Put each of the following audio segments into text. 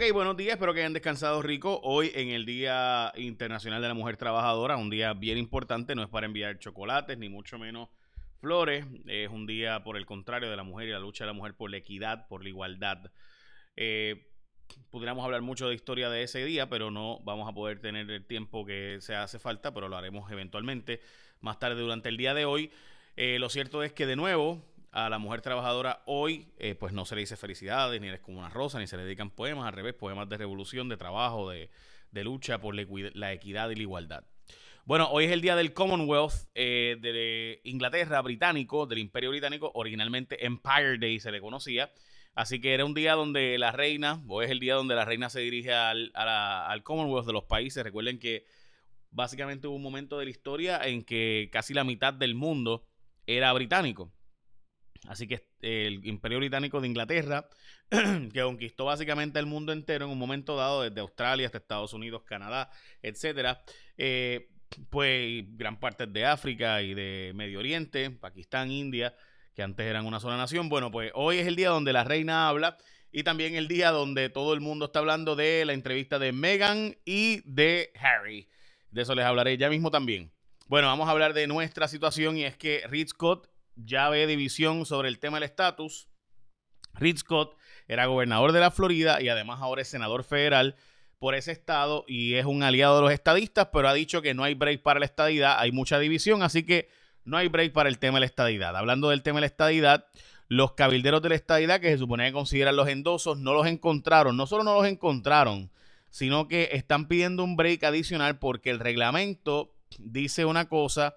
Ok, buenos días, espero que hayan descansado rico. Hoy en el Día Internacional de la Mujer Trabajadora, un día bien importante, no es para enviar chocolates ni mucho menos flores, es un día por el contrario de la mujer y la lucha de la mujer por la equidad, por la igualdad. Eh, pudiéramos hablar mucho de historia de ese día, pero no vamos a poder tener el tiempo que se hace falta, pero lo haremos eventualmente más tarde durante el día de hoy. Eh, lo cierto es que de nuevo a la mujer trabajadora hoy, eh, pues no se le dice felicidades, ni eres como una rosa, ni se le dedican poemas, al revés, poemas de revolución, de trabajo, de, lucha por la, equidad y la igualdad. Bueno, hoy es el día del Commonwealth eh, de Inglaterra, británico, del Imperio Británico, originalmente Empire Day se le conocía. Así que era un día donde la reina, o es el día donde la reina se dirige al, al Commonwealth de los países. Recuerden que básicamente hubo un momento de la historia en que casi la mitad del mundo era británico. Así que el Imperio Británico de Inglaterra, que conquistó básicamente el mundo entero en un momento dado, desde Australia hasta Estados Unidos, Canadá, etcétera, eh, pues gran parte de África y de Medio Oriente, Pakistán, India, que antes eran una sola nación. Bueno, pues hoy es el día donde la reina habla y también el día donde todo el mundo está hablando de la entrevista de Meghan y de Harry. De eso les hablaré ya mismo también. Bueno, vamos a hablar de nuestra situación y es que Reed Scott ya ve división sobre el tema del estatus. Reed Scott era gobernador de la Florida y además ahora es senador federal por ese estado y es un aliado de los estadistas, pero ha dicho que no hay break para la estadidad, hay mucha división, así que no hay break para el tema de la estadidad. Hablando del tema de la estadidad, los cabilderos de la estadidad que se supone que consideran los endosos no los encontraron, no solo no los encontraron, sino que están pidiendo un break adicional porque el reglamento dice una cosa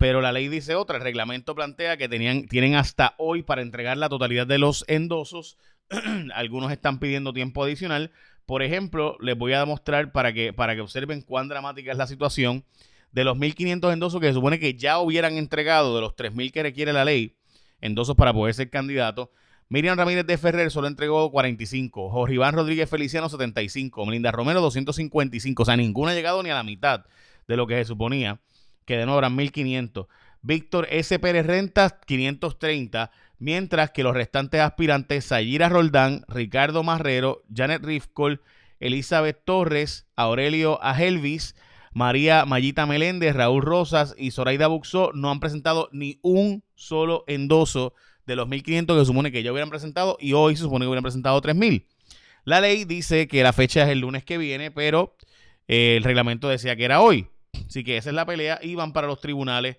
pero la ley dice otra. El reglamento plantea que tenían, tienen hasta hoy para entregar la totalidad de los endosos. Algunos están pidiendo tiempo adicional. Por ejemplo, les voy a demostrar para que, para que observen cuán dramática es la situación. De los 1.500 endosos que se supone que ya hubieran entregado, de los 3.000 que requiere la ley, endosos para poder ser candidato, Miriam Ramírez de Ferrer solo entregó 45, Jorge Iván Rodríguez Feliciano 75, Melinda Romero 255, o sea, ninguna ha llegado ni a la mitad de lo que se suponía que de nuevo eran 1500. Víctor S. Pérez Rentas, 530. Mientras que los restantes aspirantes, Sayira Roldán, Ricardo Marrero, Janet Rifkol, Elizabeth Torres, Aurelio Agelvis, María Mayita Meléndez, Raúl Rosas y Zoraida Buxó no han presentado ni un solo endoso de los 1.500 que supone que ya hubieran presentado y hoy se supone que hubieran presentado 3.000. La ley dice que la fecha es el lunes que viene, pero eh, el reglamento decía que era hoy. Así que esa es la pelea y van para los tribunales.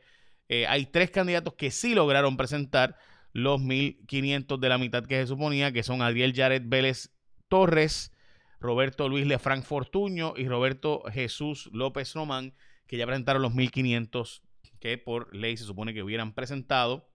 Eh, hay tres candidatos que sí lograron presentar los 1.500 de la mitad que se suponía, que son Adriel Jared Vélez Torres, Roberto Luis Lefranc Fortuño y Roberto Jesús López Román, que ya presentaron los 1.500 que por ley se supone que hubieran presentado.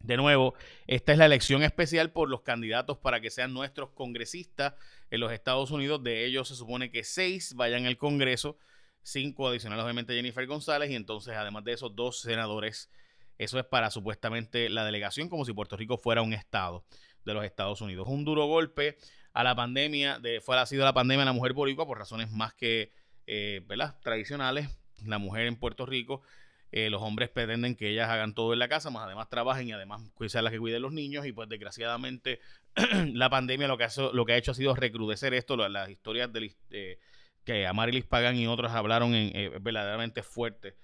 De nuevo, esta es la elección especial por los candidatos para que sean nuestros congresistas en los Estados Unidos. De ellos se supone que seis vayan al Congreso cinco adicionales obviamente Jennifer González y entonces además de esos dos senadores. Eso es para supuestamente la delegación como si Puerto Rico fuera un estado de los Estados Unidos. Un duro golpe a la pandemia, de, fue, ha sido la pandemia de la mujer boricua por razones más que eh, tradicionales. La mujer en Puerto Rico, eh, los hombres pretenden que ellas hagan todo en la casa, más además trabajen y además sean las que cuiden los niños y pues desgraciadamente la pandemia lo que, ha, lo que ha hecho ha sido recrudecer esto, las historias de, de que Amarilis Pagan y otros hablaron en, eh, verdaderamente fuerte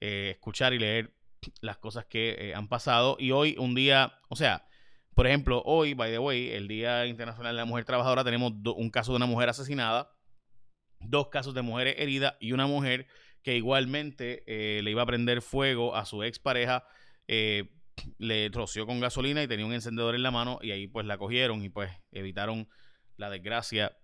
eh, escuchar y leer las cosas que eh, han pasado. Y hoy, un día, o sea, por ejemplo, hoy, by the way, el Día Internacional de la Mujer Trabajadora, tenemos un caso de una mujer asesinada, dos casos de mujeres heridas y una mujer que igualmente le iba a prender fuego a su expareja. le roció con gasolina y tenía un encendedor en la mano y ahí pues la cogieron y pues evitaron la desgracia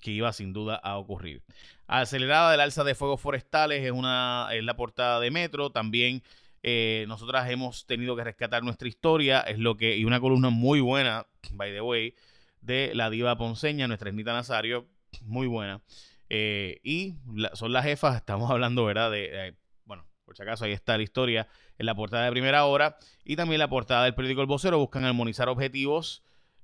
que iba sin duda a ocurrir. Acelerada del alza de fuegos forestales es, una, es la portada de Metro. También eh, nosotras hemos tenido que rescatar nuestra historia. Es lo que, y una columna muy buena, by the way, de la diva ponceña, nuestra Esmita Nazario, muy buena. Eh, y son las jefas, estamos hablando, ¿verdad? De, bueno, por si acaso ahí está la historia en la portada de primera hora y también la portada del periódico El Vocero. Buscan armonizar objetivos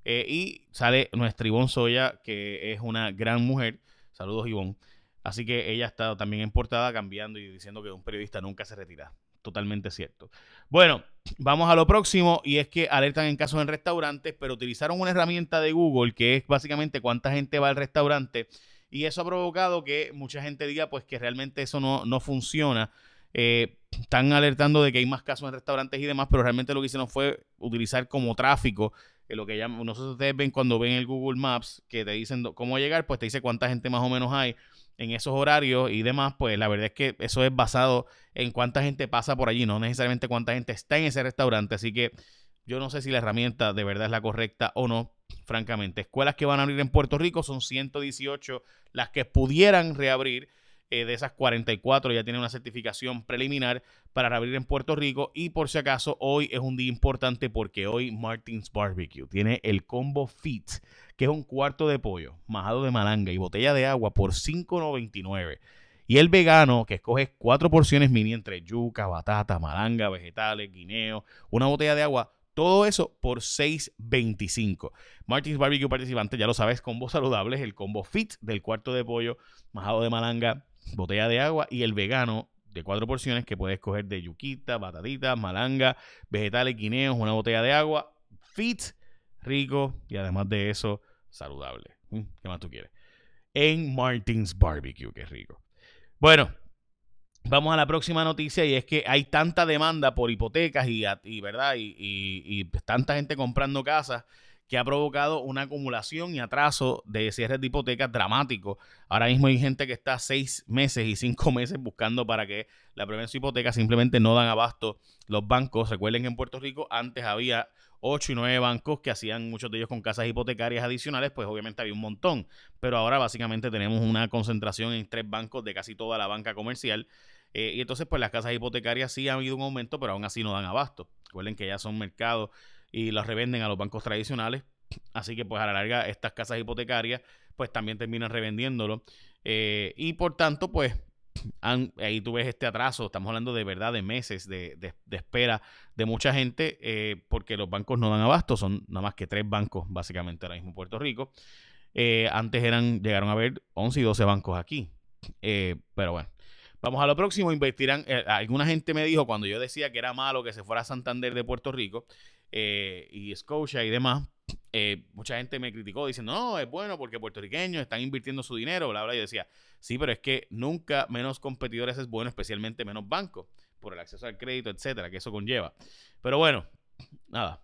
eh, y sale nuestra Ivonne Soya, que es una gran mujer. Saludos, Ivonne. Así que ella ha estado también en portada cambiando y diciendo que un periodista nunca se retira. totalmente cierto. Bueno, vamos a lo próximo y es que alertan en casos en restaurantes, pero utilizaron una herramienta de Google que es básicamente cuánta gente va al restaurante y eso ha provocado que mucha gente diga pues que realmente eso no, no funciona. Eh, están alertando de que hay más casos en restaurantes y demás, pero realmente lo que hicieron fue utilizar como tráfico lo que llaman, nosotros ustedes ven cuando ven el Google Maps que te dicen cómo llegar, pues te dice cuánta gente más o menos hay en esos horarios y demás, pues la verdad es que eso es basado en cuánta gente pasa por allí, no necesariamente cuánta gente está en ese restaurante, así que yo no sé si la herramienta de verdad es la correcta o no, francamente. Escuelas que van a abrir en Puerto Rico son 118 las que pudieran reabrir. Eh, de esas 44 ya tienen una certificación preliminar para reabrir en Puerto Rico. Y por si acaso, hoy es un día importante porque hoy Martins Barbecue tiene el combo Fit, que es un cuarto de pollo, majado de malanga y botella de agua por $5.99. Y el vegano, que escoge cuatro porciones mini entre yuca, batata, malanga, vegetales, guineo, una botella de agua, todo eso por $6.25. Martins Barbecue participante, ya lo sabes, combo saludables, el combo fit del cuarto de pollo, majado de malanga, botella de agua y el vegano de cuatro porciones que puedes coger de yuquita, batatitas, malanga, vegetales, guineos, una botella de agua. Fit, rico y además de eso, saludable. Mm, ¿Qué más tú quieres? En Martins Barbecue, que rico. Bueno, vamos a la próxima noticia y es que hay tanta demanda por hipotecas y, y ¿verdad? y tanta gente comprando casas que ha provocado una acumulación y atraso de cierres de hipotecas dramático. Ahora mismo hay gente que está seis meses y cinco meses buscando para que la prevención su hipoteca simplemente no dan abasto los bancos. Recuerden que en Puerto Rico antes había ocho y nueve bancos que hacían muchos de ellos con casas hipotecarias adicionales, pues obviamente había un montón, pero ahora básicamente tenemos una concentración en tres bancos de casi toda la banca comercial. Eh, y entonces, pues las casas hipotecarias sí han habido un aumento, pero aún así no dan abasto. Recuerden que ya son mercados y los revenden a los bancos tradicionales. Así que pues a la larga estas casas hipotecarias pues también terminan revendiéndolo. Eh, y por tanto pues ahí tú ves este atraso, estamos hablando de verdad de meses de, espera de mucha gente eh, porque los bancos no dan abasto, son nada más que tres bancos básicamente ahora mismo en Puerto Rico. Eh, antes eran, llegaron a haber 11 y 12 bancos aquí. pero bueno, vamos a lo próximo, invertirán, alguna gente me dijo cuando yo decía que era malo que se fuera a Santander de Puerto Rico, eh, y Scotia y demás, eh, mucha gente me criticó diciendo, no, es bueno porque puertorriqueños están invirtiendo su dinero, bla, bla. Y decía, sí, pero es que nunca menos competidores es bueno, especialmente menos bancos, por el acceso al crédito, etcétera, que eso conlleva. Pero bueno, nada.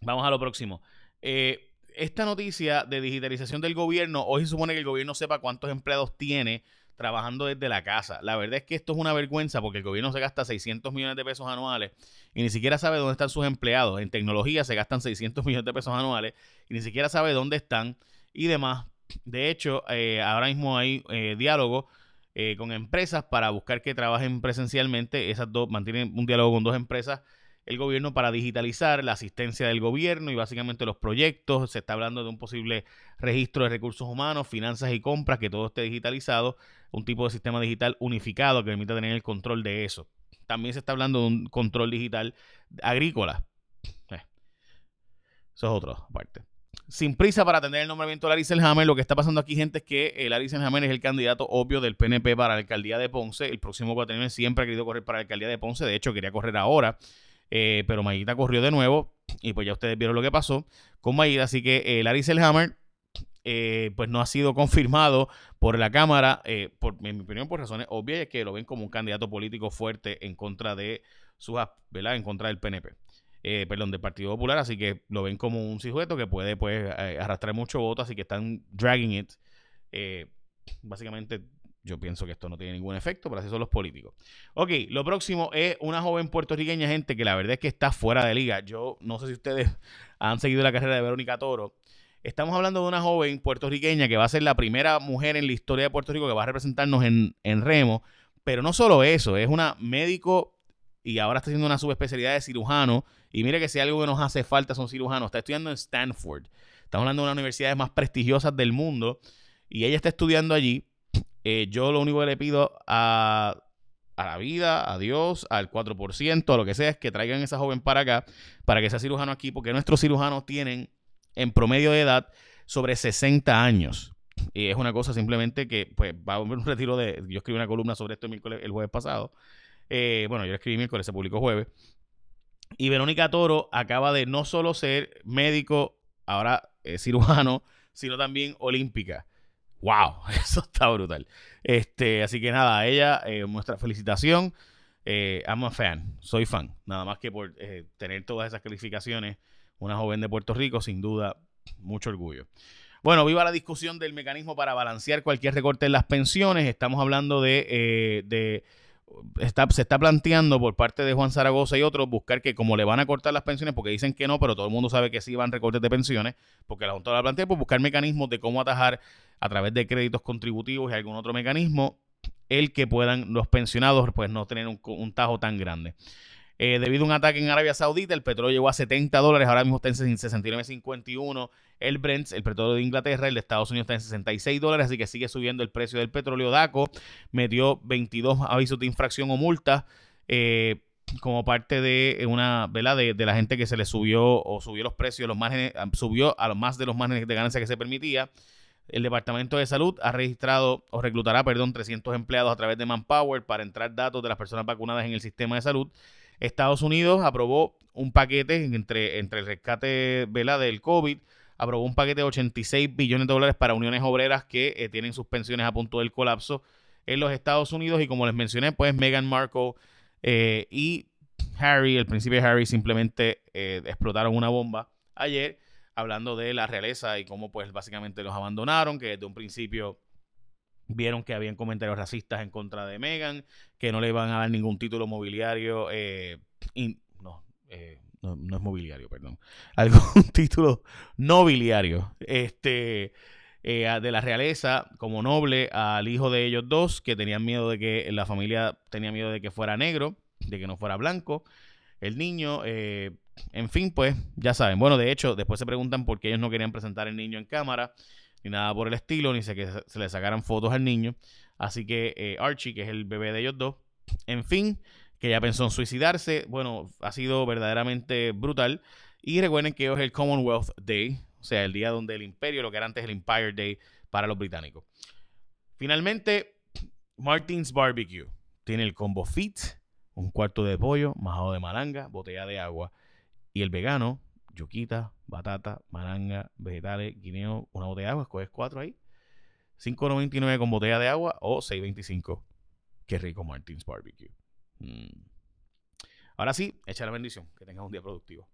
Vamos a lo próximo. Eh, esta noticia de digitalización del gobierno, hoy se supone que el gobierno sepa cuántos empleados tiene trabajando desde la casa. La verdad es que esto es una vergüenza porque el gobierno se gasta 600 millones de pesos anuales y ni siquiera sabe dónde están sus empleados. En tecnología se gastan 600 millones de pesos anuales y ni siquiera sabe dónde están y demás. De hecho, eh, ahora mismo hay eh, diálogo eh, con empresas para buscar que trabajen presencialmente. Esas dos mantienen un diálogo con dos empresas el gobierno para digitalizar la asistencia del gobierno y básicamente los proyectos. Se está hablando de un posible registro de recursos humanos, finanzas y compras, que todo esté digitalizado, un tipo de sistema digital unificado que permita tener el control de eso. También se está hablando de un control digital agrícola. Eh, eso es otra parte. Sin prisa para atender el nombramiento de Larry Selhammer, lo que está pasando aquí, gente, es que eh, Larry Selhammer es el candidato obvio del PNP para la alcaldía de Ponce. El próximo cuatrimestre siempre ha querido correr para la alcaldía de Ponce. De hecho, quería correr ahora. Eh, pero Mayita corrió de nuevo y pues ya ustedes vieron lo que pasó con Mayita. Así que eh, Larry Selhammer eh, pues no ha sido confirmado por la Cámara, por, en mi opinión por razones obvias, es que lo ven como un candidato político fuerte en contra de su, ¿verdad? En contra del PNP. perdón, del Partido Popular, así que lo ven como un sujeto que puede pues arrastrar mucho voto, así que están dragging it. básicamente yo pienso que esto no tiene ningún efecto, pero así son los políticos. Ok, lo próximo es una joven puertorriqueña, gente, que la verdad es que está fuera de liga. Yo no sé si ustedes han seguido la carrera de Verónica Toro. Estamos hablando de una joven puertorriqueña que va a ser la primera mujer en la historia de Puerto Rico que va a representarnos en, en remo. Pero no solo eso, es una médico y ahora está haciendo una subespecialidad de cirujano. Y mire que si algo que nos hace falta son cirujanos. Está estudiando en Stanford. Estamos hablando de una de las universidades más prestigiosas del mundo. Y ella está estudiando allí eh, yo lo único que le pido a, la vida, a Dios, al 4%, a lo que sea, es que traigan a esa joven para acá, para que sea cirujano aquí, porque nuestros cirujanos tienen en promedio de edad sobre 60 años. Y es una cosa simplemente que, pues, va a haber un retiro de. Yo escribí una columna sobre esto el, jueves pasado. Eh, bueno, yo escribí miércoles, se publicó jueves. Y Verónica Toro acaba de no solo ser médico, ahora cirujano, sino también olímpica. ¡Wow! Eso está brutal. Este, así que nada, ella, nuestra felicitación. Eh, I'm a fan, soy fan. Nada más que por eh, tener todas esas calificaciones, una joven de Puerto Rico, sin duda, mucho orgullo. Bueno, viva la discusión del mecanismo para balancear cualquier recorte en las pensiones. Estamos hablando de, eh, está, se está planteando por parte de Juan Zaragoza y otros buscar que como le van a cortar las pensiones, porque dicen que no, pero todo el mundo sabe que sí van recortes de pensiones, porque la Junta la plantea, pues buscar mecanismos de cómo atajar a través de créditos contributivos y algún otro mecanismo el que puedan los pensionados pues no tener un, tajo tan grande. Eh, debido a un ataque en Arabia Saudita, el petróleo llegó a 70 dólares, ahora mismo está en 69.51. El Brent, el petróleo de Inglaterra, el de Estados Unidos está en 66 dólares, así que sigue subiendo el precio del petróleo. DACO metió 22 avisos de infracción o multa eh, como parte de una, ¿verdad? De, de, la gente que se le subió o subió los precios, los márgenes, subió a los más de los márgenes de ganancia que se permitía. El Departamento de Salud ha registrado o reclutará, perdón, 300 empleados a través de Manpower para entrar datos de las personas vacunadas en el sistema de salud. Estados Unidos aprobó un paquete entre, entre el rescate ¿vela? del COVID, aprobó un paquete de 86 billones de dólares para uniones obreras que eh, tienen sus pensiones a punto del colapso en los Estados Unidos. Y como les mencioné, pues Meghan Markle eh, y Harry, el príncipe Harry, simplemente eh, explotaron una bomba ayer hablando de la realeza y cómo pues básicamente los abandonaron, que desde un principio vieron que habían comentarios racistas en contra de Meghan, que no le iban a dar ningún título mobiliario, eh, eh, no, no, es mobiliario, perdón, algún título nobiliario, este, eh, de la realeza como noble al hijo de ellos dos, que tenían miedo de que la familia tenía miedo de que fuera negro, de que no fuera blanco, el niño, en fin, pues ya saben. Bueno, de hecho, después se preguntan por qué ellos no querían presentar el niño en cámara, ni nada por el estilo, ni se que se le sacaran fotos al niño. Así que eh, Archie, que es el bebé de ellos dos, en fin, que ya pensó en suicidarse. Bueno, ha sido verdaderamente brutal. Y recuerden que hoy es el Commonwealth Day, o sea, el día donde el imperio, lo que era antes el Empire Day para los británicos. Finalmente, Martins Barbecue tiene el combo fit, un cuarto de pollo, majado de malanga, botella de agua y el vegano, yuquita, batata, malanga, vegetales, guineo, una botella de agua, escoges cuatro ahí. 5.99 con botella de agua o 6.25. Qué rico Martins Barbecue. Mm. Ahora sí, echa la bendición. Que tengas un día productivo.